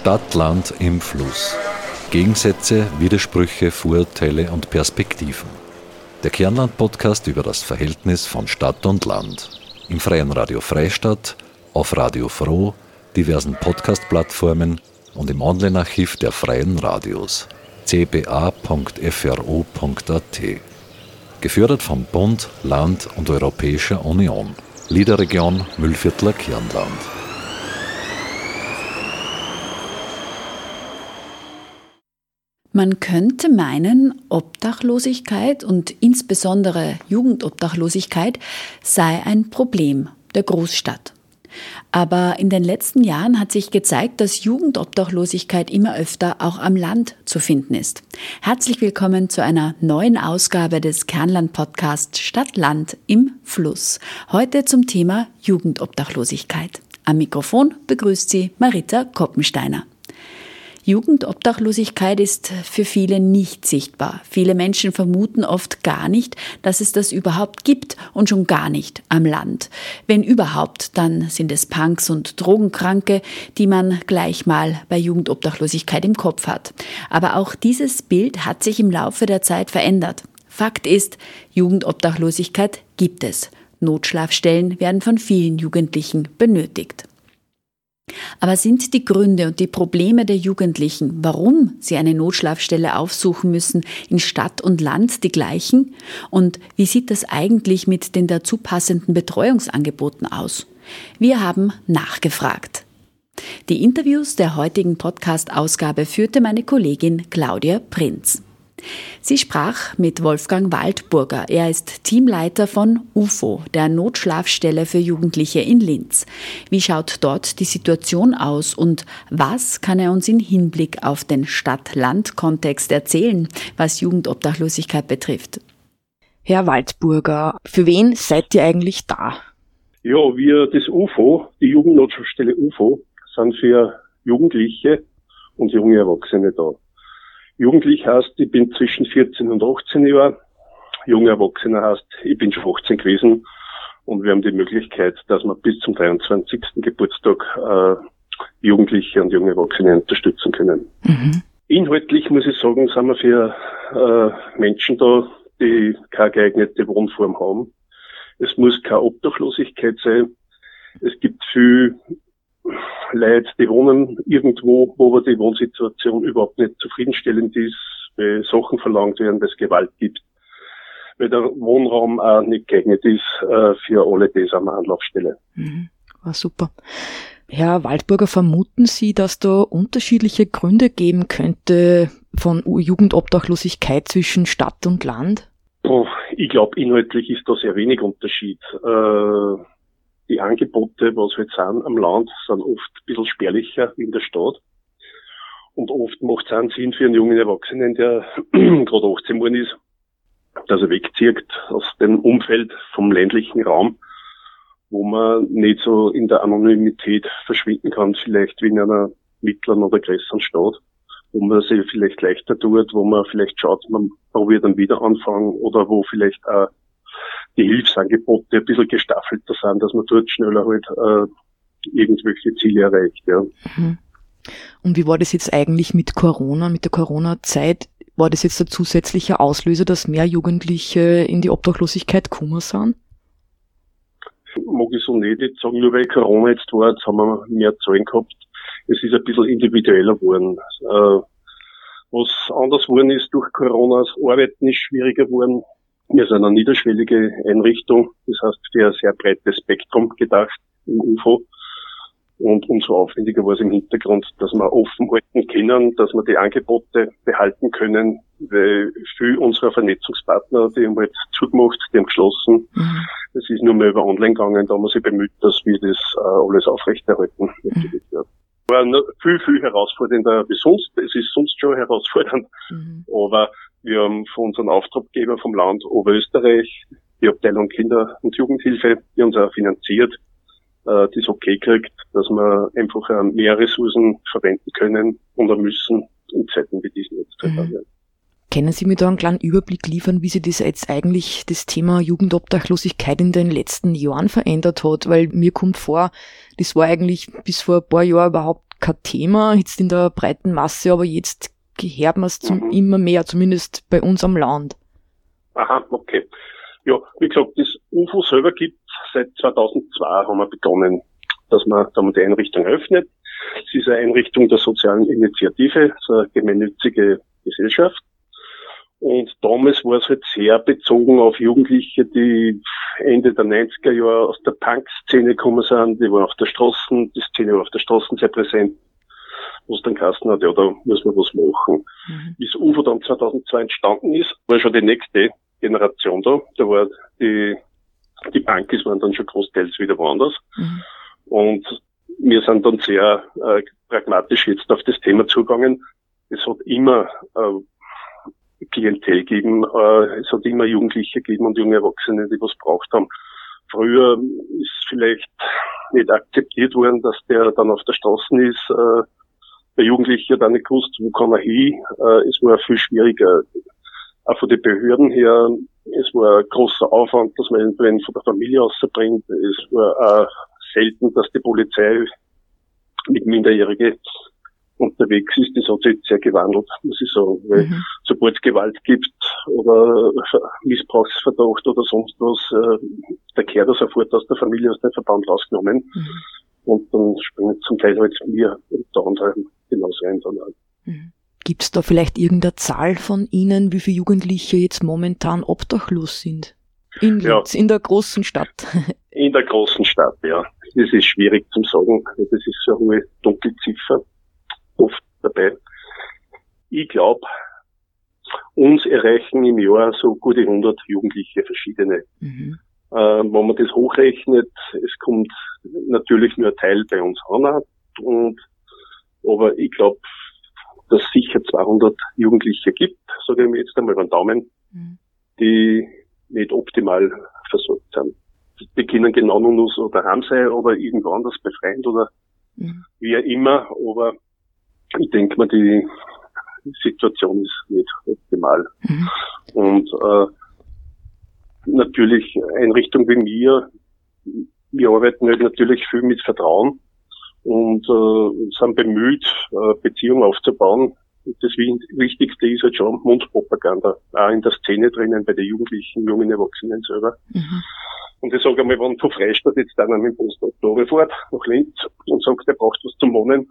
Stadt-Land im Fluss. Gegensätze, Widersprüche, Vorurteile und Perspektiven. Der Kernland-Podcast über das Verhältnis von Stadt und Land. Im freien Radio Freistadt, auf Radio Froh, diversen Podcast-Plattformen und im Online-Archiv der freien Radios cba.fro.at. Gefördert vom Bund, Land und Europäischer Union. Liederregion Müllviertler Kernland. Man könnte meinen, Obdachlosigkeit und insbesondere Jugendobdachlosigkeit sei ein Problem der Großstadt. Aber in den letzten Jahren hat sich gezeigt, dass Jugendobdachlosigkeit immer öfter auch am Land zu finden ist. Herzlich willkommen zu einer neuen Ausgabe des Kernland-Podcasts Stadt-Land im Fluss. Heute zum Thema Jugendobdachlosigkeit. Am Mikrofon begrüßt Sie Marita Koppensteiner. Jugendobdachlosigkeit ist für viele nicht sichtbar. Viele Menschen vermuten oft gar nicht, dass es das überhaupt gibt und schon gar nicht am Land. Wenn überhaupt, dann sind es Punks und Drogenkranke, die man gleich mal bei Jugendobdachlosigkeit im Kopf hat. Aber auch dieses Bild hat sich im Laufe der Zeit verändert. Fakt ist, Jugendobdachlosigkeit gibt es. Notschlafstellen werden von vielen Jugendlichen benötigt. Aber sind die Gründe und die Probleme der Jugendlichen, warum sie eine Notschlafstelle aufsuchen müssen, in Stadt und Land die gleichen? Und wie sieht das eigentlich mit den dazu passenden Betreuungsangeboten aus? Wir haben nachgefragt. Die Interviews der heutigen Podcast-Ausgabe führte meine Kollegin Claudia Prinz. Sie sprach mit Wolfgang Waldburger. Er ist Teamleiter von UFO, der Notschlafstelle für Jugendliche in Linz. Wie schaut dort die Situation aus und was kann er uns in Hinblick auf den Stadt-Land-Kontext erzählen, was Jugendobdachlosigkeit betrifft? Herr Waldburger, für wen seid ihr eigentlich da? Ja, wir, das UFO, die Jugendnotschlafstelle UFO, sind für Jugendliche und junge Erwachsene da. Jugendlich heißt, ich bin zwischen 14 und 18 Jahren. Junge Erwachsener heißt, ich bin schon 18 gewesen und wir haben die Möglichkeit, dass wir bis zum 23. Geburtstag äh, Jugendliche und junge Erwachsene unterstützen können. Mhm. Inhaltlich muss ich sagen, sind wir für äh, Menschen da, die keine geeignete Wohnform haben. Es muss keine Obdachlosigkeit sein. Es gibt viel Leute, die wohnen irgendwo, wo aber die Wohnsituation überhaupt nicht zufriedenstellend ist, weil Sachen verlangt werden, weil es Gewalt gibt, weil der Wohnraum auch nicht geeignet ist äh, für alle, es eine Anlaufstelle. Mhm. War super. Herr Waldburger, vermuten Sie, dass da unterschiedliche Gründe geben könnte von Jugendobdachlosigkeit zwischen Stadt und Land? Ich glaube, inhaltlich ist da sehr wenig Unterschied. Äh, die Angebote, was halt sind am Land, sind oft ein bisschen spärlicher wie in der Stadt. Und oft macht es einen Sinn für einen jungen Erwachsenen, der gerade 18 geworden ist, dass er wegzieht aus dem Umfeld vom ländlichen Raum, wo man nicht so in der Anonymität verschwinden kann, vielleicht wie in einer mittleren oder größeren Stadt, wo man sich vielleicht leichter tut, wo man vielleicht schaut, man probiert dann wieder anfangen oder wo vielleicht auch die Hilfsangebote ein bisschen gestaffelter sind, dass man dort schneller halt äh, irgendwelche Ziele erreicht. Ja. Mhm. Und wie war das jetzt eigentlich mit Corona, mit der Corona-Zeit? War das jetzt der zusätzliche Auslöser, dass mehr Jugendliche in die Obdachlosigkeit gekommen sind? Mag ich so nicht jetzt sagen, nur weil Corona jetzt war, jetzt haben wir mehr Zahlen gehabt. Es ist ein bisschen individueller geworden. Äh, was anders geworden ist durch Corona, das Arbeiten ist schwieriger geworden. Wir sind eine niederschwellige Einrichtung, das heißt für ein sehr breites Spektrum gedacht im UFO. Und umso aufwendiger war es im Hintergrund, dass wir offen halten können, dass wir die Angebote behalten können, weil viele unserer Vernetzungspartner, die haben halt zugemacht, die haben geschlossen. Mhm. Es ist nur mehr über online gegangen, da haben wir sich bemüht, dass wir das äh, alles aufrechterhalten. Mhm. War viel, viel herausfordernder wie sonst. Es ist sonst schon herausfordernd. Mhm. Aber wir haben von unserem Auftraggeber vom Land Oberösterreich die Abteilung Kinder- und Jugendhilfe, die uns auch finanziert, äh, das okay kriegt, dass wir einfach äh, mehr Ressourcen verwenden können und müssen in Zeiten wie diesen jetzt. Mhm. Können Sie mir da einen kleinen Überblick liefern, wie sich das jetzt eigentlich das Thema Jugendobdachlosigkeit in den letzten Jahren verändert hat? Weil mir kommt vor, das war eigentlich bis vor ein paar Jahren überhaupt kein Thema, jetzt in der breiten Masse, aber jetzt gehört man es mhm. immer mehr, zumindest bei uns am Land. Aha, okay. Ja, wie gesagt, das UFO selber gibt seit 2002 haben wir begonnen, dass man, da man die Einrichtung öffnet. Es ist eine Einrichtung der sozialen Initiative, so eine gemeinnützige Gesellschaft. Und damals war es halt sehr bezogen auf Jugendliche, die Ende der 90er Jahre aus der Punk-Szene gekommen sind, die waren auf der Straße, die Szene war auf der Straße sehr präsent, wo es dann Kasten hat, ja, da muss man was machen. Mhm. Wie das UFO dann 2002 entstanden ist, war schon die nächste Generation da. Da war die, die Punkis waren dann schon großteils wieder woanders. Mhm. Und wir sind dann sehr äh, pragmatisch jetzt auf das Thema zugegangen. Es hat immer äh, Klientel geben. Äh, es hat immer Jugendliche gegeben und junge Erwachsene, die was braucht haben. Früher ist vielleicht nicht akzeptiert worden, dass der dann auf der Straße ist. Äh, der Jugendliche hat auch nicht gewusst, wo kann er hin. Äh, es war viel schwieriger. Auch von den Behörden her, es war ein großer Aufwand, dass man ihn von der Familie ausbringt. Es war auch selten, dass die Polizei mit Minderjährige unterwegs ist, das hat sich jetzt sehr gewandelt, muss ich sagen. Weil mhm. sobald es Gewalt gibt oder Missbrauchsverdacht oder sonst was, äh, da kehrt er sofort aus der Familie, aus dem Verband rausgenommen. Mhm. Und dann springen zum Teil halt mir und der andere genauso ein. Dann halt. Mhm. Gibt es da vielleicht irgendeine Zahl von Ihnen, wie viele Jugendliche jetzt momentan obdachlos sind? In Linz, ja. in der großen Stadt. In der großen Stadt, ja. Das ist schwierig zu sagen. Das ist so eine hohe Dunkelziffer oft dabei. Ich glaube, uns erreichen im Jahr so gute 100 Jugendliche verschiedene. Mhm. Äh, wenn man das hochrechnet, es kommt natürlich nur ein Teil bei uns an. Und, aber ich glaube, dass es sicher 200 Jugendliche gibt, sage ich mir jetzt einmal beim Daumen, mhm. die nicht optimal versorgt sind. Die können genau nur so daheim sein oder irgendwo anders befreien oder mhm. wie auch immer, aber ich denke mal, die Situation ist nicht optimal. Mhm. Und äh, natürlich Einrichtungen wie mir, wir arbeiten halt natürlich viel mit Vertrauen und äh, sind bemüht, äh, Beziehungen aufzubauen. Das Wichtigste ist halt schon Mundpropaganda, auch in der Szene drinnen, bei den Jugendlichen, jungen Erwachsenen selber. Mhm. Und ich sage einmal, wenn von Freistadt jetzt einer mit dem Postdoktore fährt, nach Linz, und sagt, er braucht was zum Wohnen,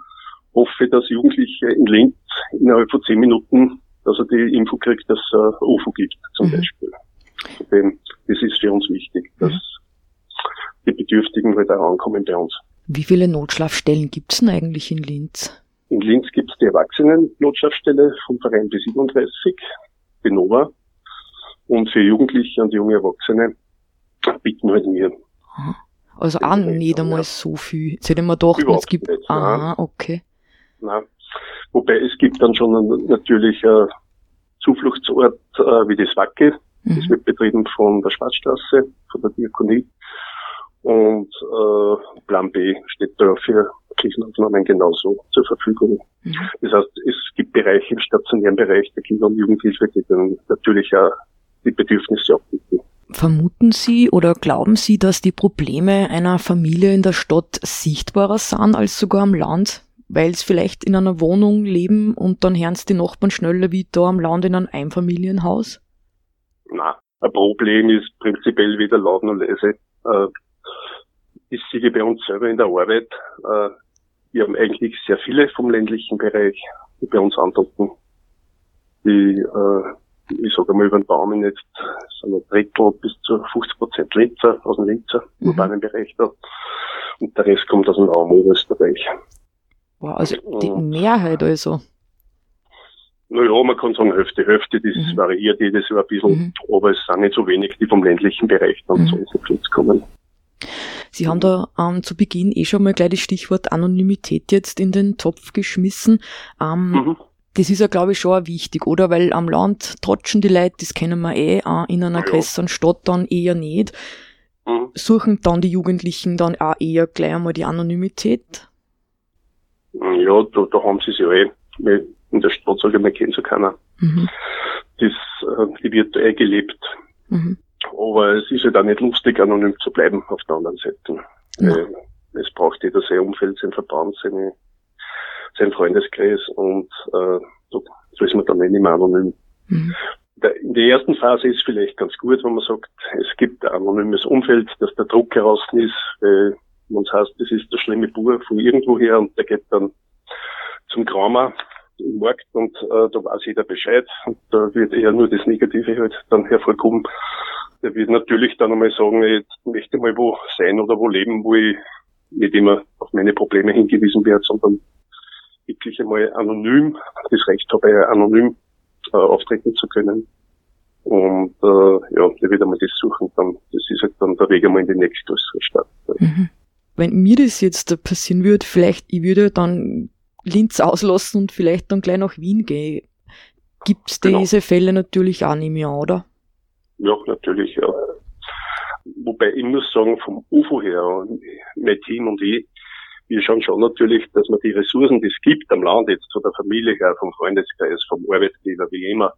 hoffe, dass Jugendliche in Linz innerhalb von zehn Minuten, dass er die Info kriegt, dass es äh, UFO gibt, zum mhm. Beispiel. Das ist für uns wichtig, dass mhm. die Bedürftigen halt auch ankommen bei uns. Wie viele Notschlafstellen gibt es denn eigentlich in Linz? In Linz gibt es die Erwachsenen-Notschlafstelle vom Verein B37, Benova. Und für Jugendliche und junge Erwachsene bieten halt wir. Also auch nicht einmal so viel. Jetzt hätte ich mir gedacht, es gibt. Nicht, ah, okay. Nein. Wobei es gibt dann schon natürlich ein Zufluchtsort äh, wie das Wacke. Mhm. Das wird betrieben von der Schwarzstraße, von der Diakonie. Und äh, Plan B steht da für Krisenaufnahmen genauso zur Verfügung. Mhm. Das heißt, es gibt Bereiche im stationären Bereich der Kinder- und Jugendhilfe, die dann natürlich auch die Bedürfnisse abbieten. Vermuten Sie oder glauben Sie, dass die Probleme einer Familie in der Stadt sichtbarer sind als sogar am Land? Weil sie vielleicht in einer Wohnung leben und dann hören sie die Nachbarn schneller wie da am Land in einem Einfamilienhaus? Na, ein Problem ist prinzipiell wieder laut und leise. Äh, ich sehe bei uns selber in der Arbeit, äh, wir haben eigentlich sehr viele vom ländlichen Bereich, die bei uns andocken. Die, äh, ich sage mal über den Daumen jetzt, sind ein Drittel bis zu 50 Prozent Linzer, aus dem Linzer mhm. urbanen Bereich da. Und der Rest kommt aus dem Raum Oberösterreich. Wow, also die Mehrheit also. Naja, man kann sagen Hälfte, Hälfte, das mhm. variiert jedes Jahr ein bisschen, mhm. aber es sind nicht so wenig, die vom ländlichen Bereich dann mhm. zu unserem Schutz kommen. Sie haben da ähm, zu Beginn eh schon mal gleich das Stichwort Anonymität jetzt in den Topf geschmissen. Ähm, mhm. Das ist ja, glaube ich, schon auch wichtig, oder? Weil am Land trotschen die Leute, das kennen wir eh, äh, in einer ja. größeren Stadt dann eher nicht. Mhm. Suchen dann die Jugendlichen dann auch eher gleich einmal die Anonymität? Ja, da, da haben sie sich eh. In der Stadt sage ich, man kennt so keiner. Mhm. Das, äh, die wird eh gelebt. Mhm. Aber es ist halt auch nicht lustig, anonym zu bleiben auf der anderen Seite. Ja. Äh, es braucht jeder sein Umfeld, sein Verband, seine seinen Freundeskreis und äh, so ist man dann eh nicht mehr anonym. Mhm. In der ersten Phase ist vielleicht ganz gut, wenn man sagt, es gibt ein anonymes Umfeld, dass der Druck heraus ist, weil man heißt, das ist der schlimme Bur von irgendwoher und der geht dann zum Kramer im Markt und äh, da weiß jeder Bescheid und da wird eher nur das Negative halt dann hervorkommen. Der wird natürlich dann einmal sagen, ich möchte mal wo sein oder wo leben, wo ich nicht immer auf meine Probleme hingewiesen werde, sondern wirklich einmal anonym, das Recht habe, anonym äh, auftreten zu können. Und äh, ja, der wird einmal das suchen, dann, das ist halt dann der Weg einmal in die nächstgrößere Stadt. Mhm. Wenn mir das jetzt passieren würde, vielleicht, ich würde dann Linz auslassen und vielleicht dann gleich nach Wien gehen. Gibt es genau. diese Fälle natürlich auch nicht mehr, oder? Ja, natürlich, ja. Wobei ich muss sagen, vom UFO her, mein Team und ich, wir schauen schon natürlich, dass man die Ressourcen, die es gibt am Land, jetzt von der Familie her, vom Freundeskreis, vom Arbeitgeber, wie immer,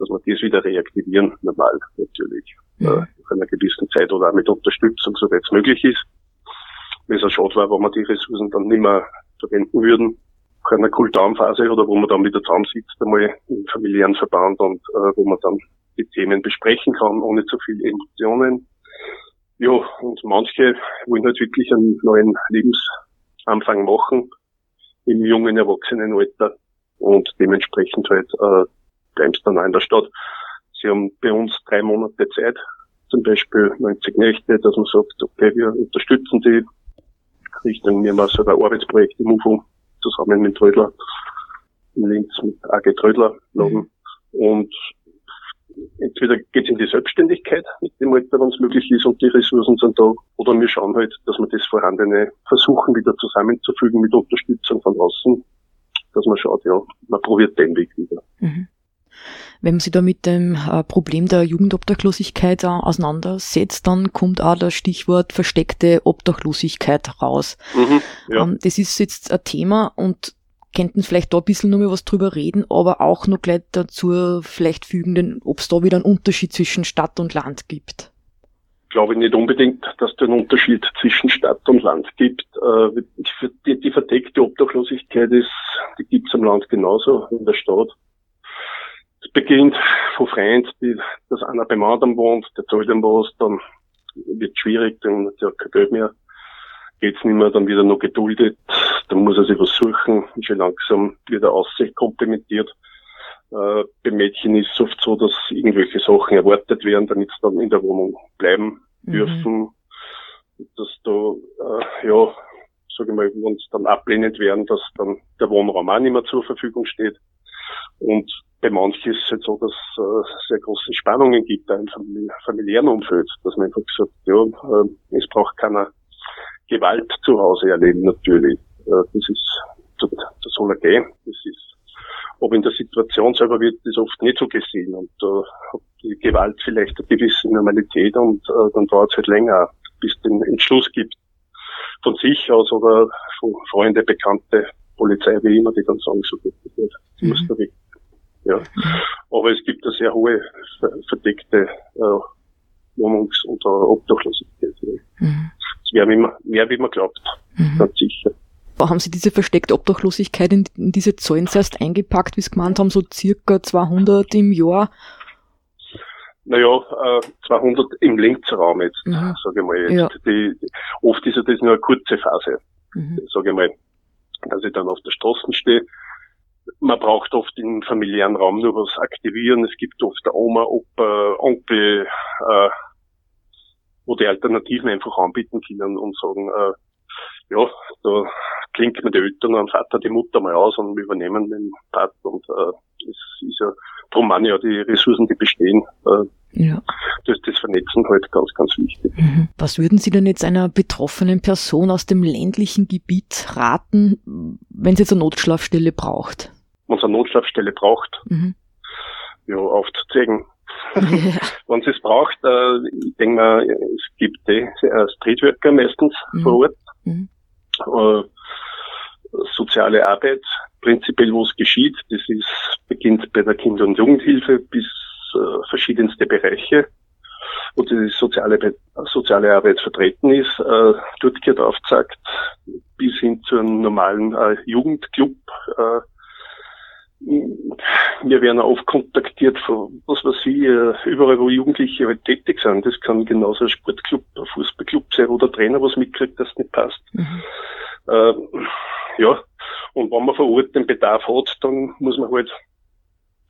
dass wir das wieder reaktivieren, normal, natürlich. Äh, nach einer gewissen Zeit oder auch mit Unterstützung, soweit es möglich ist. Weil es auch schade war, wenn wir die Ressourcen dann nicht mehr verwenden würden, nach einer Kulturphase oder wo man dann wieder zusammensitzt, einmal im familiären Verband und äh, wo man dann die Themen besprechen kann, ohne zu viel Emotionen. Ja, und manche wollen halt wirklich einen neuen Lebensanfang machen im jungen Erwachsenenalter und dementsprechend halt äh, bleibst dann auch in der Stadt. Sie haben bei uns drei Monate Zeit, zum Beispiel 90 Nächte, dass man sagt, okay, wir unterstützen die Richtung, wir machen so ein Arbeitsprojekt im UFO zusammen mit Trödler in Linz mit AG Trödler Laden. Und entweder geht es in die Selbstständigkeit mit dem Alter, wenn es möglich ist und die Ressourcen sind da, oder wir schauen halt, dass wir das Vorhandene versuchen wieder zusammenzufügen mit Unterstützung von außen, dass man schaut, ja, man probiert den Weg wieder. Mhm. Wenn man sich da mit dem äh, Problem der Jugendobdachlosigkeit äh, auseinandersetzt, dann kommt auch das Stichwort versteckte Obdachlosigkeit raus. Mhm, ja. Ähm, das ist jetzt ein Thema und könnten vielleicht da ein bisschen noch mal was drüber reden, aber auch noch gleich dazu vielleicht fügen, ob es da wieder einen Unterschied zwischen Stadt und Land gibt. Ich glaube nicht unbedingt, dass es einen Unterschied zwischen Stadt und Land gibt. Äh, die, die verdeckte Obdachlosigkeit ist, die gibt es im Land genauso in der Stadt. Es beginnt von Freunden, die, dass einer beim anderen wohnt, der zahlt ihm was, dann wird es schwierig, dann hat er kein Geld mehr geht's nicht mehr, dann wieder noch geduldet, dann muss er sich was suchen, schon langsam wieder Aussicht komplementiert. Äh, bei Mädchen ist es oft so, dass irgendwelche Sachen erwartet werden, damit sie dann in der Wohnung bleiben mhm. dürfen. Dass da, äh, ja, sage ich mal, wenn es dann ablehnend werden, dass dann der Wohnraum auch nicht mehr zur Verfügung steht. Und bei manchen ist es halt so, dass äh, es sehr große Spannungen gibt im familiären Umfeld, dass man einfach sagt, ja, äh, es braucht keiner Gewalt zu Hause erleben natürlich. Äh, das ist, das soll er gehen. Das ist, aber in der Situation selber wird das oft nicht so gesehen und äh, hat die Gewalt vielleicht eine gewisse Normalität und äh, dann dauert es halt länger, bis es den Entschluss gibt von sich aus oder von Freunde, Bekannte, Polizei, wie immer, die dann sagen, so geht das nicht, mhm. muss da weg. Ja. Aber es gibt eine sehr hohe verdeckte äh, Wohnungs- und Obdachlosigkeit. Mhm mehr wie man, mehr wie man glaubt. Mhm. Ganz sicher. Haben Sie diese versteckte Obdachlosigkeit in, in diese Zahlen zuerst eingepackt, wie Sie gemeint haben, so circa 200 im Jahr? Naja, äh, 200 im Linksraum jetzt, mhm. sage ich mal. Jetzt. Ja. Die, die, oft ist ja das nur eine kurze Phase, mhm. sage ich mal, dass ich dann auf der Straße stehe. Man braucht oft im familiären Raum nur was aktivieren. Es gibt oft Oma, Opa, Onkel, äh, wo die Alternativen einfach anbieten können und sagen, äh, ja, da klingt mir die Eltern und Vater die Mutter mal aus und wir übernehmen den Part und äh, es ist ja, darum meine ja die Ressourcen, die bestehen, äh, ja. das, das Vernetzen halt ganz, ganz wichtig. Mhm. Was würden Sie denn jetzt einer betroffenen Person aus dem ländlichen Gebiet raten, wenn sie jetzt eine Notschlafstelle braucht? Eine Notschlafstelle braucht, mhm. ja, aufzuzeigen, Wenn es es braucht, äh, ich denke mal, es gibt die äh, Streetworker meistens mhm. vor Ort. Mhm. Äh, soziale Arbeit, prinzipiell wo es geschieht, das ist, beginnt bei der Kinder- und Jugendhilfe bis äh, verschiedenste Bereiche. wo die soziale, soziale Arbeit vertreten ist. Äh, dort wird aufgezeigt, bis hin zu einem normalen äh, Jugendclub. Äh, wir werden oft kontaktiert von, was weiß ich, äh, überall, wo Jugendliche halt tätig sind. Das kann genauso ein Sportclub, ein Fußballclub sein, wo der Trainer was mitkriegt, das nicht passt. Mhm. Äh, ja, und wenn man vor Ort den Bedarf hat, dann muss man halt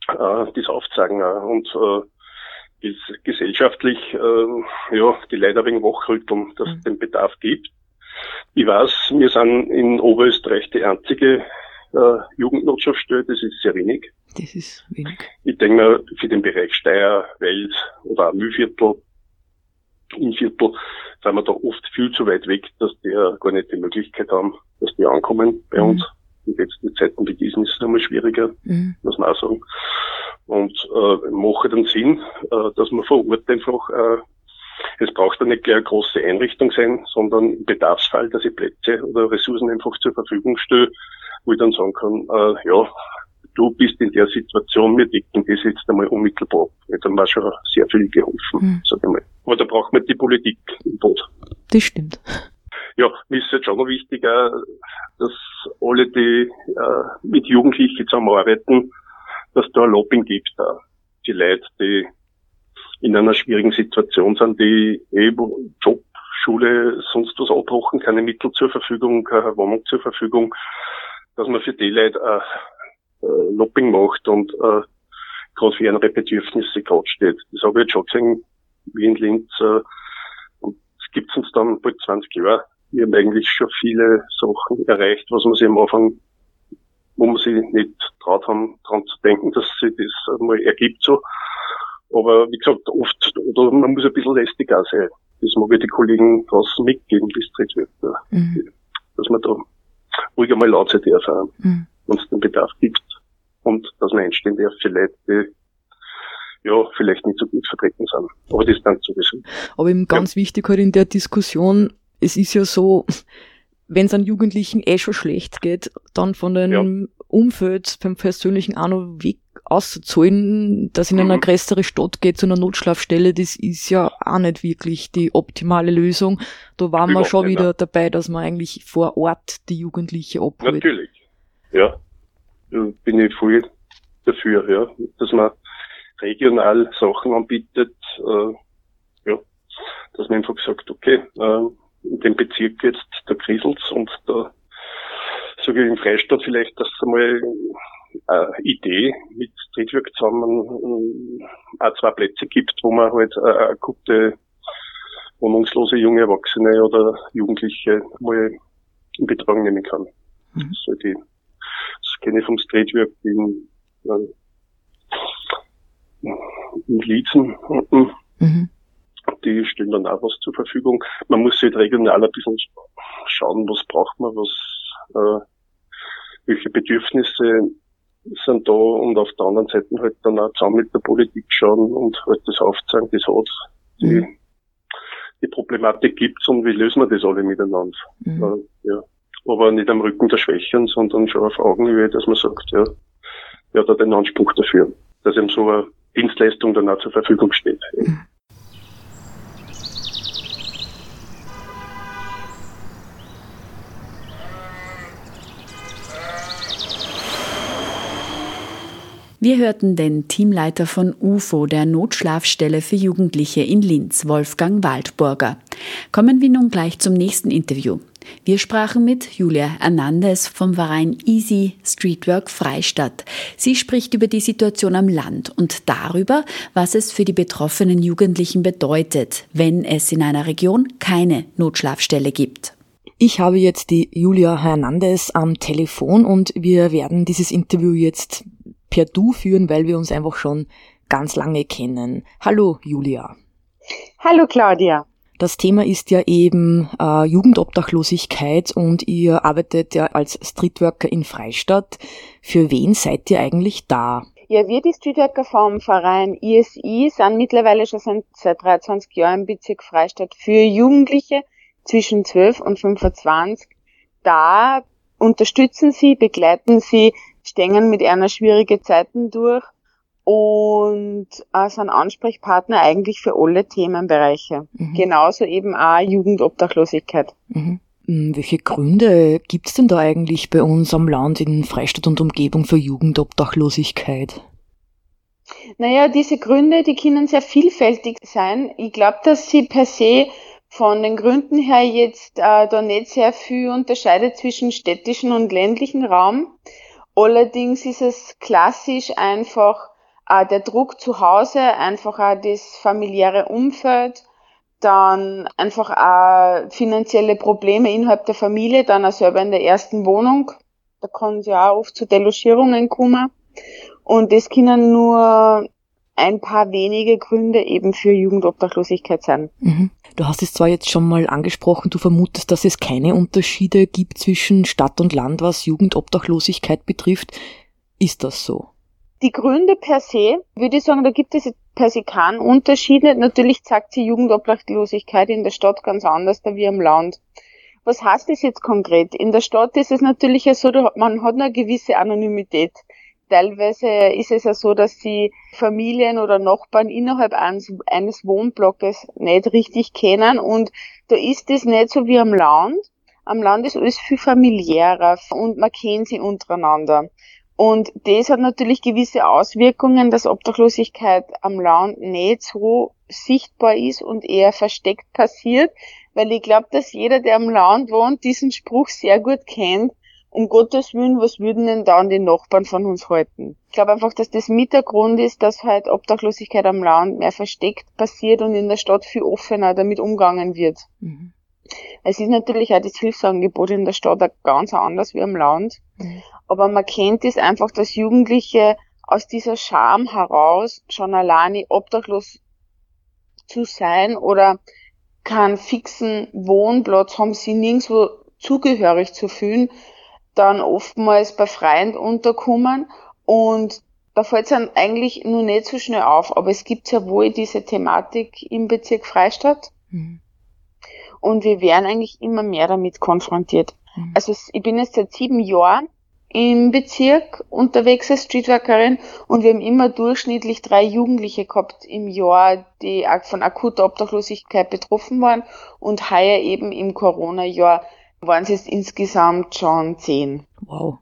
äh, das aufzeigen. Auch. Und äh, gesellschaftlich äh, ja, die Leute ein wenig wachrütteln, dass es mhm. den Bedarf gibt. Ich weiß, wir sind in Oberösterreich die einzige äh, Jugendnotschaftsstelle, das ist sehr wenig. Das ist wenig. Ich denke mal, für den Bereich Steyr, Wels oder auch Mühlviertel, Innviertel, sind wir da oft viel zu weit weg, dass die gar nicht die Möglichkeit haben, dass die ankommen bei mhm. uns. In letzten Zeiten wie diesen ist es einmal schwieriger, mhm. muss man auch sagen. Und äh, macht dann Sinn, äh, dass man vor Ort einfach äh, es braucht dann nicht gleich eine große Einrichtung sein, sondern im Bedarfsfall, dass ich Plätze oder Ressourcen einfach zur Verfügung stelle, wo ich dann sagen kann, äh, ja, du bist in der Situation, wir decken das jetzt einmal unmittelbar. Ja, dann war schon sehr viel geholfen, mhm. sag ich mal. Aber da braucht man die Politik im Boot. Das stimmt. Ja, mir ist jetzt schon noch wichtiger, dass alle, die äh, mit Jugendlichen zusammenarbeiten, dass da ein Lobbying gibt. Da. Die Leute, die in einer schwierigen Situation sind, die eben eh Job, Schule, sonst was abbrochen, keine Mittel zur Verfügung, keine Wohnung zur Verfügung, dass man für die Leute äh, äh, Lobbying macht und äh, gerade für ihre Bedürfnisse gerade steht. Das habe ich jetzt schon gesehen, wie in Linz. Äh, und es gibt uns dann bald 20 Jahre. Wir haben eigentlich schon viele Sachen erreicht, was man sich am Anfang, wo man sich nicht traut haben, dran zu denken, dass sich das mal ergibt so. Aber wie gesagt, oft, oder man muss ein bisschen lästiger sein. Das mag ich die Kollegen draußen mitgeben, das tritt wird. Mhm. Dass man da ruhig einmal laut sein mhm. wenn es den Bedarf gibt. Und dass man einstehen darf für Leute, die ja, vielleicht nicht so gut vertreten sind. Aber das dann sowieso. Aber eben ganz ja. wichtig halt in der Diskussion, es ist ja so, wenn es an Jugendlichen eh schon schlecht geht, dann von dem ja. Umfeld, beim persönlichen auch noch weg auszuzahlen, dass in eine mhm. größere Stadt geht zu einer Notschlafstelle, das ist ja auch nicht wirklich die optimale Lösung. Da waren wir schon wieder nicht. dabei, dass man eigentlich vor Ort die Jugendliche abholt. Natürlich, ja. Bin ich voll dafür, ja. Dass man regional Sachen anbietet, äh, ja. Dass man einfach sagt, okay, äh, in dem Bezirk jetzt der kriselt's und da ich im Freistaat vielleicht, dass einmal äh, Idee mit Streetwork zusammen äh, auch zwei Plätze gibt, wo man halt äh, eine gute wohnungslose junge Erwachsene oder Jugendliche mal in Betreuung nehmen kann. Mhm. So die, das kenne ich vom Streetwork in, äh, in Lietzen unten. Mhm. Die stellen dann auch was zur Verfügung. Man muss halt regional ein bisschen schauen, was braucht man, was, äh, welche Bedürfnisse sind da und auf der anderen Seite halt dann auch zusammen mit der Politik schauen und halt das aufzeigen, das hat die, mhm. die Problematik gibt's und wie lösen wir das alle miteinander. Mhm. Ja. Aber nicht am Rücken der Schwächen, sondern schon auf Augenhöhe, dass man sagt, ja, wer hat da den Anspruch dafür, dass ihm so eine Dienstleistung dann auch zur Verfügung steht. Mhm. Wir hörten den Teamleiter von UFO, der Notschlafstelle für Jugendliche in Linz, Wolfgang Waldburger. Kommen wir nun gleich zum nächsten Interview. Wir sprachen mit Julia Hernandez vom Verein Easy Streetwork Freistadt. Sie spricht über die Situation am Land und darüber, was es für die betroffenen Jugendlichen bedeutet, wenn es in einer Region keine Notschlafstelle gibt. Ich habe jetzt die Julia Hernandez am Telefon und wir werden dieses Interview jetzt per Du führen, weil wir uns einfach schon ganz lange kennen. Hallo Julia. Hallo Claudia. Das Thema ist ja eben äh, Jugendobdachlosigkeit und ihr arbeitet ja als Streetworker in Freistadt. Für wen seid ihr eigentlich da? Ja, wir die Streetworker vom Verein ISI sind mittlerweile schon seit 23 Jahren im Bezirk Freistadt für Jugendliche zwischen 12 und 25. Da unterstützen sie, begleiten sie stehen mit einer schwierigen Zeiten durch und äh, sind Ansprechpartner eigentlich für alle Themenbereiche. Mhm. Genauso eben auch Jugendobdachlosigkeit. Mhm. Hm, welche Gründe gibt's denn da eigentlich bei uns am Land in Freistadt und Umgebung für Jugendobdachlosigkeit? Naja, diese Gründe, die können sehr vielfältig sein. Ich glaube, dass sie per se von den Gründen her jetzt äh, da nicht sehr viel unterscheidet zwischen städtischen und ländlichen Raum. Allerdings ist es klassisch einfach äh, der Druck zu Hause, einfach auch das familiäre Umfeld, dann einfach auch finanzielle Probleme innerhalb der Familie, dann auch selber in der ersten Wohnung. Da kann es ja auch oft zu Delogierungen kommen. Und das können nur ein paar wenige Gründe eben für Jugendobdachlosigkeit sein. Mhm. Du hast es zwar jetzt schon mal angesprochen, du vermutest, dass es keine Unterschiede gibt zwischen Stadt und Land, was Jugendobdachlosigkeit betrifft. Ist das so? Die Gründe per se, würde ich sagen, da gibt es per se keinen Unterschied. Natürlich zeigt sich Jugendobdachlosigkeit in der Stadt ganz anders da wie am Land. Was heißt das jetzt konkret? In der Stadt ist es natürlich ja so, man hat eine gewisse Anonymität. Teilweise ist es ja so, dass sie Familien oder Nachbarn innerhalb eines, Wohnblocks nicht richtig kennen und da ist es nicht so wie am Land. Am Land ist alles viel familiärer und man kennt sie untereinander. Und das hat natürlich gewisse Auswirkungen, dass Obdachlosigkeit am Land nicht so sichtbar ist und eher versteckt passiert, weil ich glaube, dass jeder, der am Land wohnt, diesen Spruch sehr gut kennt um Gottes Willen, was würden denn dann die Nachbarn von uns halten? Ich glaube einfach, dass das mit der Grund ist, dass halt Obdachlosigkeit am Land mehr versteckt passiert und in der Stadt viel offener damit umgangen wird. Mhm. Es ist natürlich auch das Hilfsangebot in der Stadt auch ganz anders wie am Land. Mhm. Aber man kennt es einfach, dass Jugendliche aus dieser Scham heraus schon alleine obdachlos zu sein oder keinen fixen Wohnplatz haben, sie nirgendwo zugehörig zu fühlen, dann oftmals bei Freunden unterkommen und da fällt es dann eigentlich nur nicht so schnell auf, aber es gibt ja wohl diese Thematik im Bezirk Freistadt mhm. und wir werden eigentlich immer mehr damit konfrontiert. Mhm. Also ich bin jetzt seit sieben Jahren im Bezirk unterwegs als Streetworkerin und wir haben immer durchschnittlich drei Jugendliche gehabt im Jahr, die von akuter Obdachlosigkeit betroffen waren und heuer eben im Corona-Jahr waren es jetzt insgesamt schon zehn. Wow.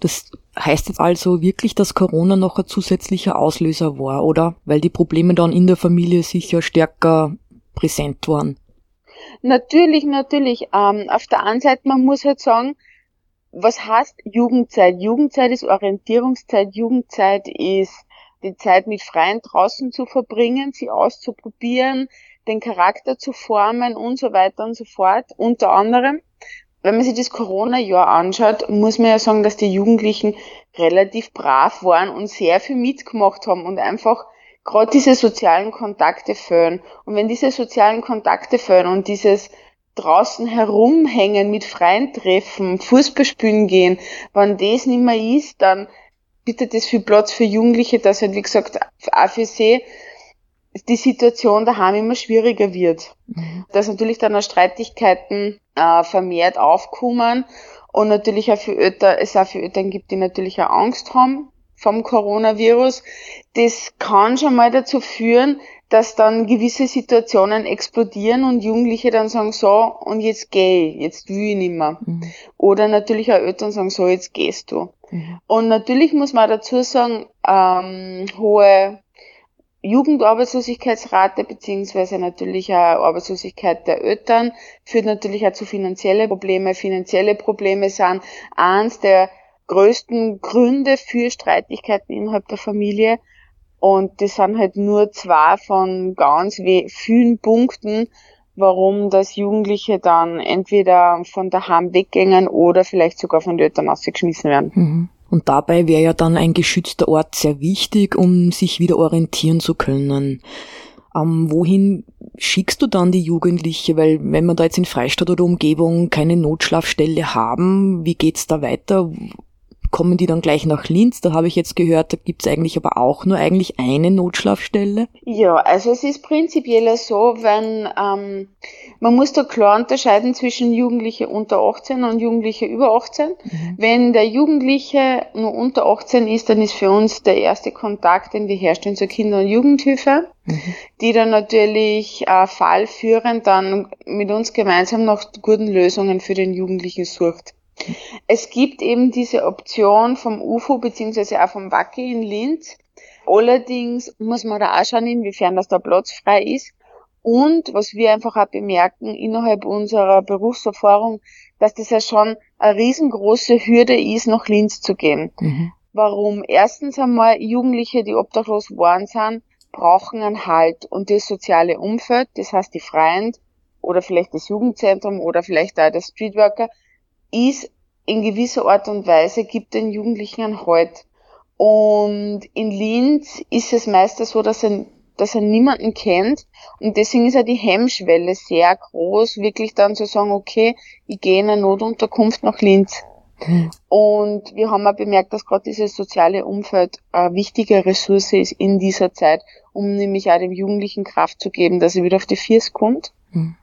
Das heißt jetzt also wirklich, dass Corona noch ein zusätzlicher Auslöser war, oder? Weil die Probleme dann in der Familie sicher stärker präsent waren. Natürlich, natürlich. Ähm, auf der einen Seite, man muss halt sagen, was heißt Jugendzeit? Jugendzeit ist Orientierungszeit, Jugendzeit ist die Zeit mit Freien draußen zu verbringen, sie auszuprobieren, den Charakter zu formen und so weiter und so fort, unter anderem wenn man sich das Corona-Jahr anschaut, muss man ja sagen, dass die Jugendlichen relativ brav waren und sehr viel mitgemacht haben und einfach gerade diese sozialen Kontakte fehlen. Und wenn diese sozialen Kontakte fehlen und dieses draußen herumhängen, mit freien Treffen, Fußball spielen gehen, wenn das nicht mehr ist, dann bietet das viel Platz für Jugendliche, dass halt, wie gesagt, auch für sie die Situation daheim immer schwieriger wird. Mhm. Dass natürlich dann auch Streitigkeiten äh, vermehrt aufkommen und natürlich auch für Eltern, es auch für Eltern gibt, die natürlich auch Angst haben vom Coronavirus. Das kann schon mal dazu führen, dass dann gewisse Situationen explodieren und Jugendliche dann sagen, so, und jetzt geh, jetzt will ich nicht mehr. Mhm. Oder natürlich auch Eltern sagen, so, jetzt gehst du. Mhm. Und natürlich muss man dazu sagen, ähm, hohe Jugendarbeitslosigkeitsrate beziehungsweise natürlich auch Arbeitslosigkeit der Eltern führt natürlich auch zu finanzielle Probleme. Finanzielle Probleme sind eins der größten Gründe für Streitigkeiten innerhalb der Familie. Und das sind halt nur zwei von ganz vielen Punkten, warum das Jugendliche dann entweder von daheim weggängen oder vielleicht sogar von den Eltern ausgeschmissen werden. Mhm. Und dabei wäre ja dann ein geschützter Ort sehr wichtig, um sich wieder orientieren zu können. Ähm, wohin schickst du dann die Jugendliche? Weil wenn wir da jetzt in Freistadt oder Umgebung keine Notschlafstelle haben, wie geht's da weiter? Kommen die dann gleich nach Linz? Da habe ich jetzt gehört, da gibt's eigentlich aber auch nur eigentlich eine Notschlafstelle. Ja, also es ist prinzipiell so, wenn ähm, man muss da klar unterscheiden zwischen Jugendliche unter 18 und Jugendliche über 18. Mhm. Wenn der Jugendliche nur unter 18 ist, dann ist für uns der erste Kontakt, den wir herstellen zur Kinder- und Jugendhilfe, mhm. die dann natürlich äh, fallführend dann mit uns gemeinsam nach guten Lösungen für den Jugendlichen sucht. Es gibt eben diese Option vom UFO beziehungsweise auch vom WACKI in Linz. Allerdings muss man da auch schauen, inwiefern das da Platz frei ist. Und was wir einfach auch bemerken innerhalb unserer Berufserfahrung, dass das ja schon eine riesengroße Hürde ist, nach Linz zu gehen. Mhm. Warum? Erstens einmal Jugendliche, die obdachlos geworden sind, brauchen einen Halt und das soziale Umfeld, das heißt die Freien oder vielleicht das Jugendzentrum oder vielleicht auch der Streetworker, ist in gewisser Art und Weise, gibt den Jugendlichen einen Halt. Und in Linz ist es meistens so, dass er, dass er niemanden kennt. Und deswegen ist ja die Hemmschwelle sehr groß, wirklich dann zu sagen, okay, ich gehe in eine Notunterkunft nach Linz. Hm. Und wir haben auch bemerkt, dass gerade dieses soziale Umfeld eine wichtige Ressource ist in dieser Zeit, um nämlich auch dem Jugendlichen Kraft zu geben, dass er wieder auf die Viers kommt. Hm.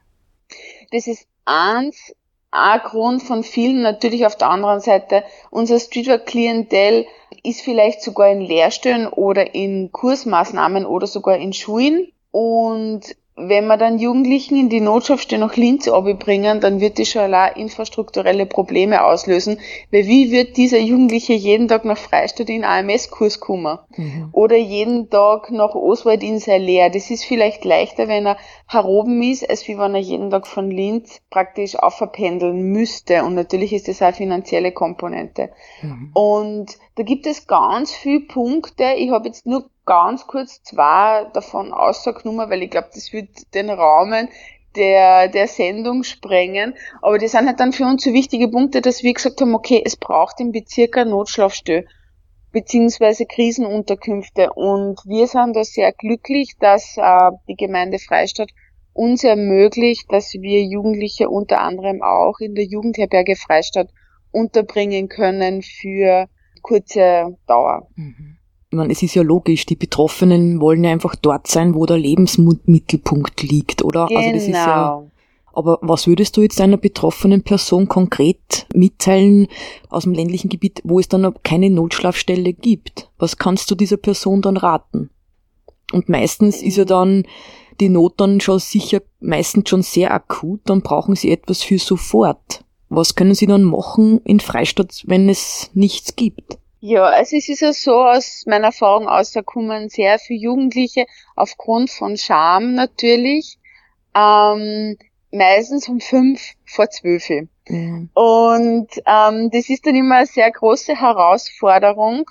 Das ist eins ein Grund von vielen. Natürlich auf der anderen Seite, unser Streetwork-Klientel ist vielleicht sogar in Lehrstellen oder in Kursmaßnahmen oder sogar in Schulen. Und wenn wir dann Jugendlichen in die Notschaftsstelle nach Linz bringen, dann wird das schon allein infrastrukturelle Probleme auslösen. Weil wie wird dieser Jugendliche jeden Tag nach Freistadt in AMS-Kurs kommen? Mhm. Oder jeden Tag nach Oswald in sein Lehr? Das ist vielleicht leichter, wenn er heroben ist, als wie wenn er jeden Tag von Linz praktisch aufpendeln müsste. Und natürlich ist das auch eine finanzielle Komponente. Mhm. Und da gibt es ganz viele Punkte. Ich habe jetzt nur ganz kurz zwei davon ausgenommen, weil ich glaube, das wird den Rahmen der, der Sendung sprengen. Aber die sind halt dann für uns so wichtige Punkte, dass wir gesagt haben, okay, es braucht im Bezirk eine Notschlafstelle beziehungsweise Krisenunterkünfte. Und wir sind da sehr glücklich, dass äh, die Gemeinde Freistadt uns ermöglicht, dass wir Jugendliche unter anderem auch in der Jugendherberge Freistadt unterbringen können für kurze Dauer. Mhm ich meine, es ist ja logisch, die Betroffenen wollen ja einfach dort sein, wo der Lebensmittelpunkt liegt, oder? Genau. Also das ist ja, genau. aber was würdest du jetzt einer betroffenen Person konkret mitteilen aus dem ländlichen Gebiet, wo es dann keine Notschlafstelle gibt? Was kannst du dieser Person dann raten? Und meistens ist ja dann die Not dann schon sicher, meistens schon sehr akut, dann brauchen sie etwas für sofort. Was können sie dann machen in Freistadt, wenn es nichts gibt? Ja, also es ist ja so aus meiner Erfahrung aus, da kommen sehr viele Jugendliche aufgrund von Scham natürlich, ähm, meistens um fünf vor zwölf. Mhm. Und ähm, das ist dann immer eine sehr große Herausforderung.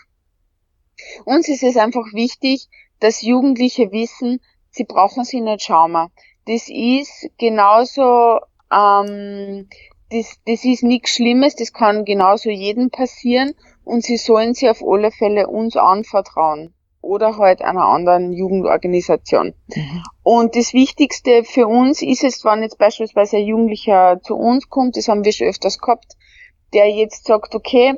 Uns ist es einfach wichtig, dass Jugendliche wissen, sie brauchen sich nicht schauen. Das ist genauso, ähm, das, das ist nichts Schlimmes, das kann genauso jedem passieren und sie sollen sie auf alle Fälle uns anvertrauen oder halt einer anderen Jugendorganisation. Mhm. Und das Wichtigste für uns ist es, wenn jetzt beispielsweise ein Jugendlicher zu uns kommt, das haben wir schon öfters gehabt, der jetzt sagt, okay,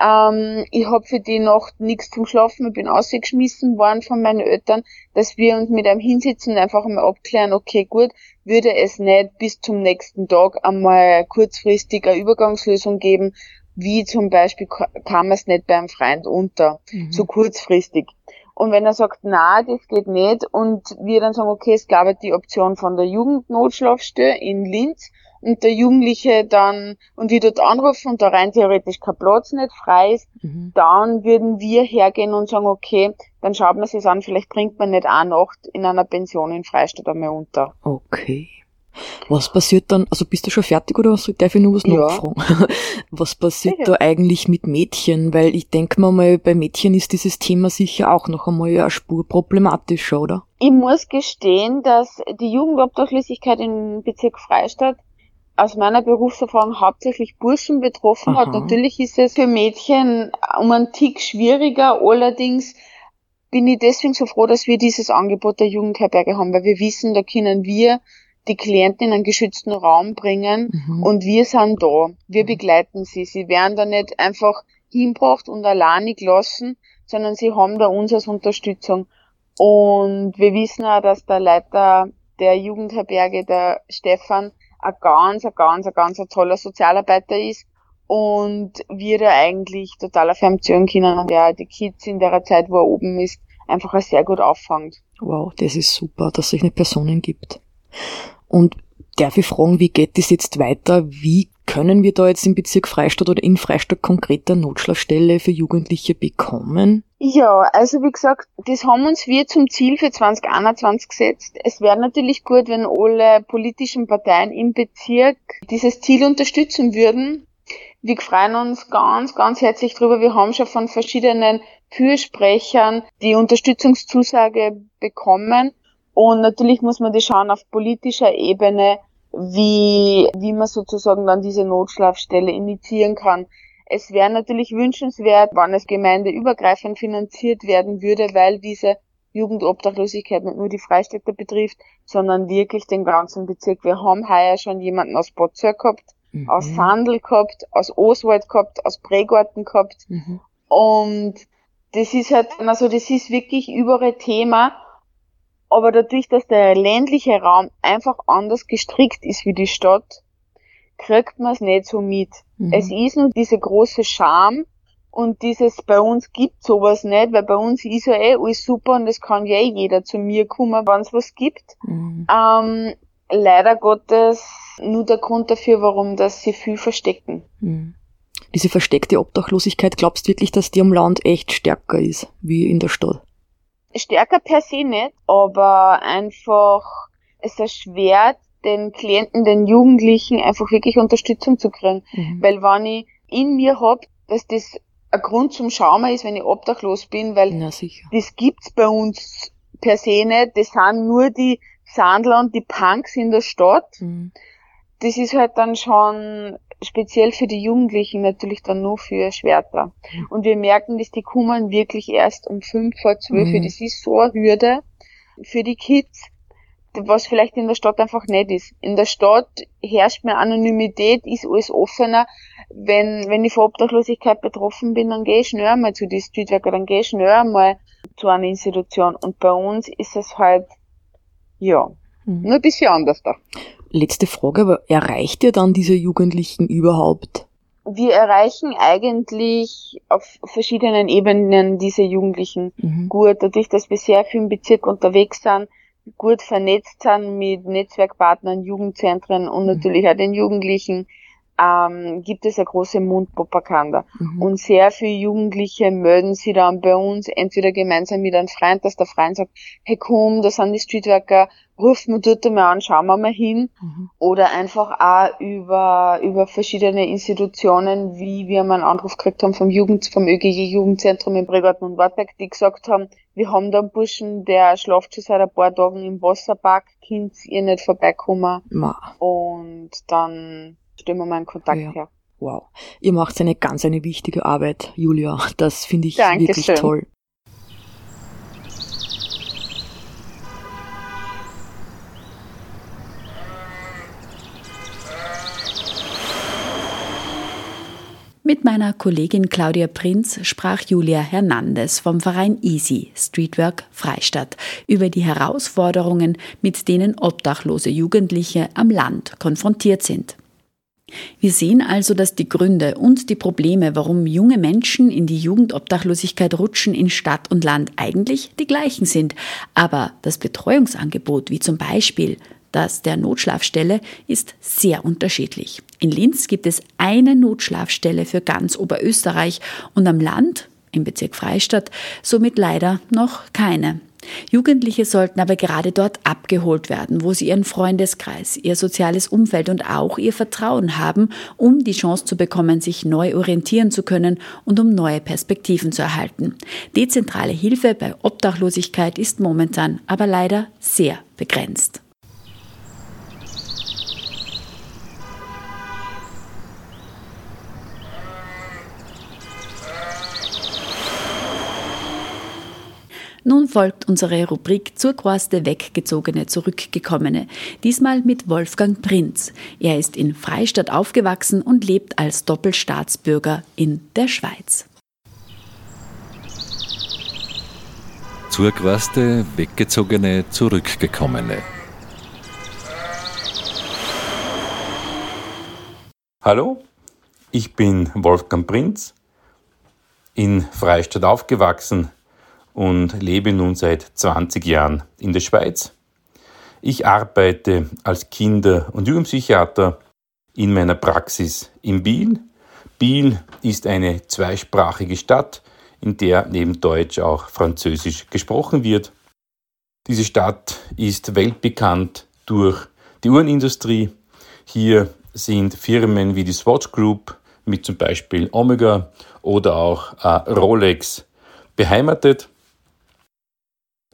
ähm, ich habe für die Nacht nichts zum Schlafen, ich bin ausgeschmissen worden von meinen Eltern, dass wir uns mit einem hinsitzen und einfach mal abklären, okay, gut, würde es nicht bis zum nächsten Tag einmal kurzfristig eine Übergangslösung geben, wie zum Beispiel kam es nicht beim Freund unter, mhm. so kurzfristig. Und wenn er sagt, na, das geht nicht, und wir dann sagen, okay, es gab die Option von der Jugendnotschlafstelle in Linz, und der Jugendliche dann, und wir dort anrufen und da rein theoretisch kein Platz nicht frei ist, mhm. dann würden wir hergehen und sagen, okay, dann schaut man sich an, vielleicht bringt man nicht eine Nacht in einer Pension in Freistadt einmal unter. Okay. Was passiert dann, also bist du schon fertig oder darf ich nur was ja. nachfragen? Was passiert ja. da eigentlich mit Mädchen? Weil ich denke mal, mal, bei Mädchen ist dieses Thema sicher auch noch einmal eine Spur problematischer, oder? Ich muss gestehen, dass die Jugendobdachlosigkeit im Bezirk Freistadt aus meiner Berufserfahrung hauptsächlich Burschen betroffen Aha. hat. Natürlich ist es für Mädchen um einen Tick schwieriger, allerdings bin ich deswegen so froh, dass wir dieses Angebot der Jugendherberge haben, weil wir wissen, da können wir die Klienten in einen geschützten Raum bringen mhm. und wir sind da. Wir begleiten sie. Sie werden da nicht einfach hinbracht und alleine gelassen, sondern sie haben da uns als Unterstützung. Und wir wissen auch, dass der Leiter der Jugendherberge, der Stefan, ein ganz, ein ganz, ein ganz ein toller Sozialarbeiter ist und wir da eigentlich total auf ihm zählen können und der die Kids in der Zeit, wo er oben ist, einfach sehr gut auffängt. Wow, das ist super, dass es solche Personen gibt. Und darf ich fragen, wie geht das jetzt weiter? Wie können wir da jetzt im Bezirk Freistadt oder in Freistadt konkreter Notschlafstelle für Jugendliche bekommen? Ja, also wie gesagt, das haben uns wir zum Ziel für 2021 gesetzt. Es wäre natürlich gut, wenn alle politischen Parteien im Bezirk dieses Ziel unterstützen würden. Wir freuen uns ganz, ganz herzlich drüber. Wir haben schon von verschiedenen Fürsprechern die Unterstützungszusage bekommen. Und natürlich muss man das schauen auf politischer Ebene, wie, wie man sozusagen dann diese Notschlafstelle initiieren kann. Es wäre natürlich wünschenswert, wenn es gemeindeübergreifend finanziert werden würde, weil diese Jugendobdachlosigkeit nicht nur die Freistädter betrifft, sondern wirklich den ganzen Bezirk. Wir haben heuer schon jemanden aus Botzör gehabt, mhm. aus Sandel gehabt, aus Oswald gehabt, aus Prägarten gehabt. Mhm. Und das ist halt, also das ist wirklich überall Thema. Aber dadurch, dass der ländliche Raum einfach anders gestrickt ist wie die Stadt, kriegt man es nicht so mit. Mhm. Es ist nur diese große Scham und dieses, bei uns gibt sowas nicht, weil bei uns ist ja eh alles super und es kann ja eh jeder zu mir kommen, wenn es was gibt. Mhm. Ähm, leider Gottes nur der Grund dafür, warum das sie viel verstecken. Mhm. Diese versteckte Obdachlosigkeit, glaubst du wirklich, dass die am Land echt stärker ist, wie in der Stadt? Stärker per se nicht, aber einfach, es erschwert den Klienten, den Jugendlichen einfach wirklich Unterstützung zu kriegen. Mhm. Weil wenn ich in mir hab, dass das ein Grund zum Schauen ist, wenn ich obdachlos bin, weil das gibt's bei uns per se nicht. Das sind nur die Sandler und die Punks in der Stadt. Mhm. Das ist halt dann schon speziell für die Jugendlichen natürlich dann nur für Schwerter. Mhm. Und wir merken, dass die kommen wirklich erst um fünf vor zwölf. Mhm. Das ist so eine Hürde für die Kids was vielleicht in der Stadt einfach nicht ist. In der Stadt herrscht mehr Anonymität, ist alles offener. Wenn, wenn ich von Obdachlosigkeit betroffen bin, dann gehe ich schnell einmal zu die Streetworker, dann gehe ich schnell einmal zu einer Institution. Und bei uns ist es halt, ja, mhm. nur ein bisschen anders da. Letzte Frage, aber erreicht ihr dann diese Jugendlichen überhaupt? Wir erreichen eigentlich auf verschiedenen Ebenen diese Jugendlichen mhm. gut. Dadurch, dass wir sehr viel im Bezirk unterwegs sind, gut vernetzt sind mit Netzwerkpartnern, Jugendzentren und mhm. natürlich auch den Jugendlichen, ähm, gibt es eine große Mundpropaganda. Mhm. Und sehr viele Jugendliche melden sich dann bei uns, entweder gemeinsam mit einem Freund, dass der Freund sagt, hey komm, da sind die Streetworker, ruft mir dort mal an, schauen wir mal hin. Mhm. Oder einfach auch über, über verschiedene Institutionen, wie wir mal einen Anruf gekriegt haben vom Jugend, vom ÖGG Jugendzentrum in Bregarten und Wartberg, die gesagt haben, wir haben da einen Burschen, der schlaft schon seit ein paar Tagen im Wasserpark, könnt ihr nicht vorbeikommen. Ma. Und dann stellen wir mal einen Kontakt ja. her. Wow. Ihr macht eine ganz eine wichtige Arbeit, Julia. Das finde ich Dankeschön. wirklich toll. Mit meiner Kollegin Claudia Prinz sprach Julia Hernandez vom Verein Easy Streetwork Freistadt über die Herausforderungen, mit denen obdachlose Jugendliche am Land konfrontiert sind. Wir sehen also, dass die Gründe und die Probleme, warum junge Menschen in die Jugendobdachlosigkeit rutschen in Stadt und Land eigentlich die gleichen sind. Aber das Betreuungsangebot, wie zum Beispiel das der Notschlafstelle, ist sehr unterschiedlich. In Linz gibt es eine Notschlafstelle für ganz Oberösterreich und am Land, im Bezirk Freistadt, somit leider noch keine. Jugendliche sollten aber gerade dort abgeholt werden, wo sie ihren Freundeskreis, ihr soziales Umfeld und auch ihr Vertrauen haben, um die Chance zu bekommen, sich neu orientieren zu können und um neue Perspektiven zu erhalten. Dezentrale Hilfe bei Obdachlosigkeit ist momentan aber leider sehr begrenzt. Nun folgt unsere Rubrik Zurquaste Weggezogene Zurückgekommene. Diesmal mit Wolfgang Prinz. Er ist in Freistadt aufgewachsen und lebt als Doppelstaatsbürger in der Schweiz. Zurquaste Weggezogene Zurückgekommene. Hallo, ich bin Wolfgang Prinz, in Freistadt aufgewachsen und lebe nun seit 20 Jahren in der Schweiz. Ich arbeite als Kinder- und Jugendpsychiater in meiner Praxis in Biel. Biel ist eine zweisprachige Stadt, in der neben Deutsch auch Französisch gesprochen wird. Diese Stadt ist weltbekannt durch die Uhrenindustrie. Hier sind Firmen wie die Swatch Group mit zum Beispiel Omega oder auch äh, Rolex beheimatet.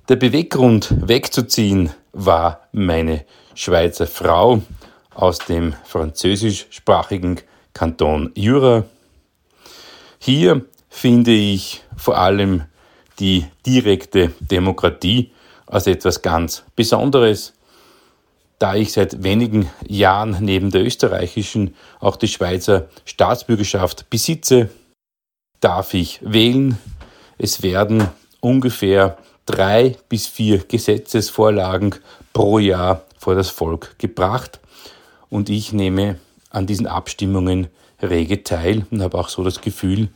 Der Beweggrund wegzuziehen war meine Schweizer Frau aus dem französischsprachigen Kanton Jura. Hier finde ich vor allem die direkte Demokratie als etwas ganz Besonderes. Da ich seit wenigen Jahren neben der österreichischen auch die Schweizer Staatsbürgerschaft besitze, darf ich wählen. Es werden ungefähr drei bis vier Gesetzesvorlagen pro Jahr vor das Volk gebracht und ich nehme an diesen Abstimmungen rege teil und habe auch so das Gefühl,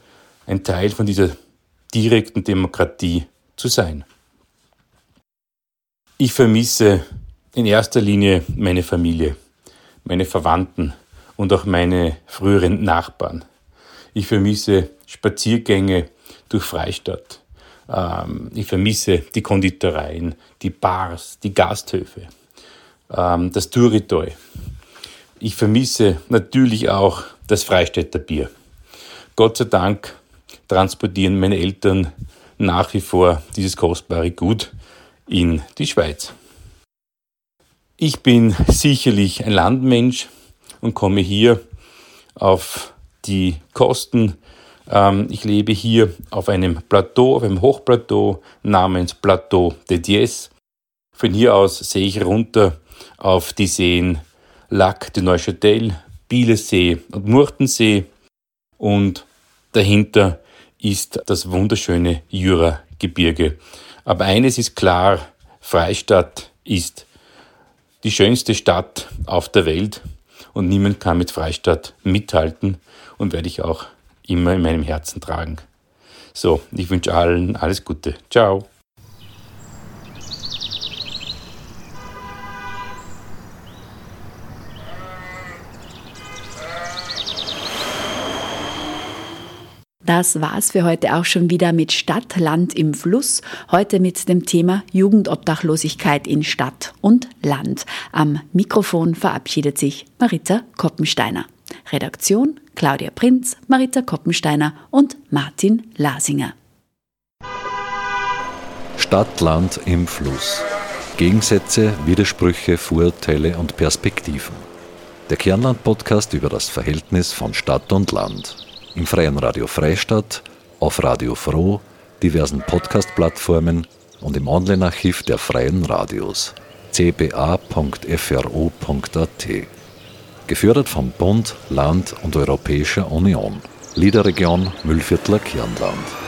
ein Teil von dieser direkten Demokratie zu sein. Ich vermisse in erster Linie meine Familie, meine Verwandten und auch meine früheren Nachbarn. Ich vermisse Spaziergänge durch Freistadt. Ähm, ich vermisse die Konditoreien, die Bars, die Gasthöfe, ähm, das Touritoi. Ich vermisse natürlich auch das Freistädter Bier. Gott sei Dank transportieren meine Eltern nach wie vor dieses kostbare Gut in die Schweiz. Ich bin sicherlich ein Landmensch und komme hier auf die Kosten ich lebe hier auf einem Plateau, auf einem Hochplateau namens Plateau de Diez. Von hier aus sehe ich runter auf die Seen Lac de Neuchâtel, Bielesee und Murtensee und dahinter ist das wunderschöne Jura-Gebirge. Aber eines ist klar, Freistadt ist die schönste Stadt auf der Welt und niemand kann mit Freistadt mithalten und werde ich auch immer in meinem Herzen tragen. So, ich wünsche allen alles Gute. Ciao. Das war's für heute auch schon wieder mit Stadt, Land im Fluss. Heute mit dem Thema Jugendobdachlosigkeit in Stadt und Land. Am Mikrofon verabschiedet sich Marita Koppensteiner. Redaktion Claudia Prinz, Marita Koppensteiner und Martin Lasinger. Stadt, Land im Fluss. Gegensätze, Widersprüche, Vorurteile und Perspektiven. Der Kernland-Podcast über das Verhältnis von Stadt und Land. Im Freien Radio Freistadt, auf Radio Froh, diversen Podcast-Plattformen und im Online-Archiv der Freien Radios cba.fro.at. Gefördert vom Bund, Land und Europäischer Union. Liederregion Müllviertler Kirnland.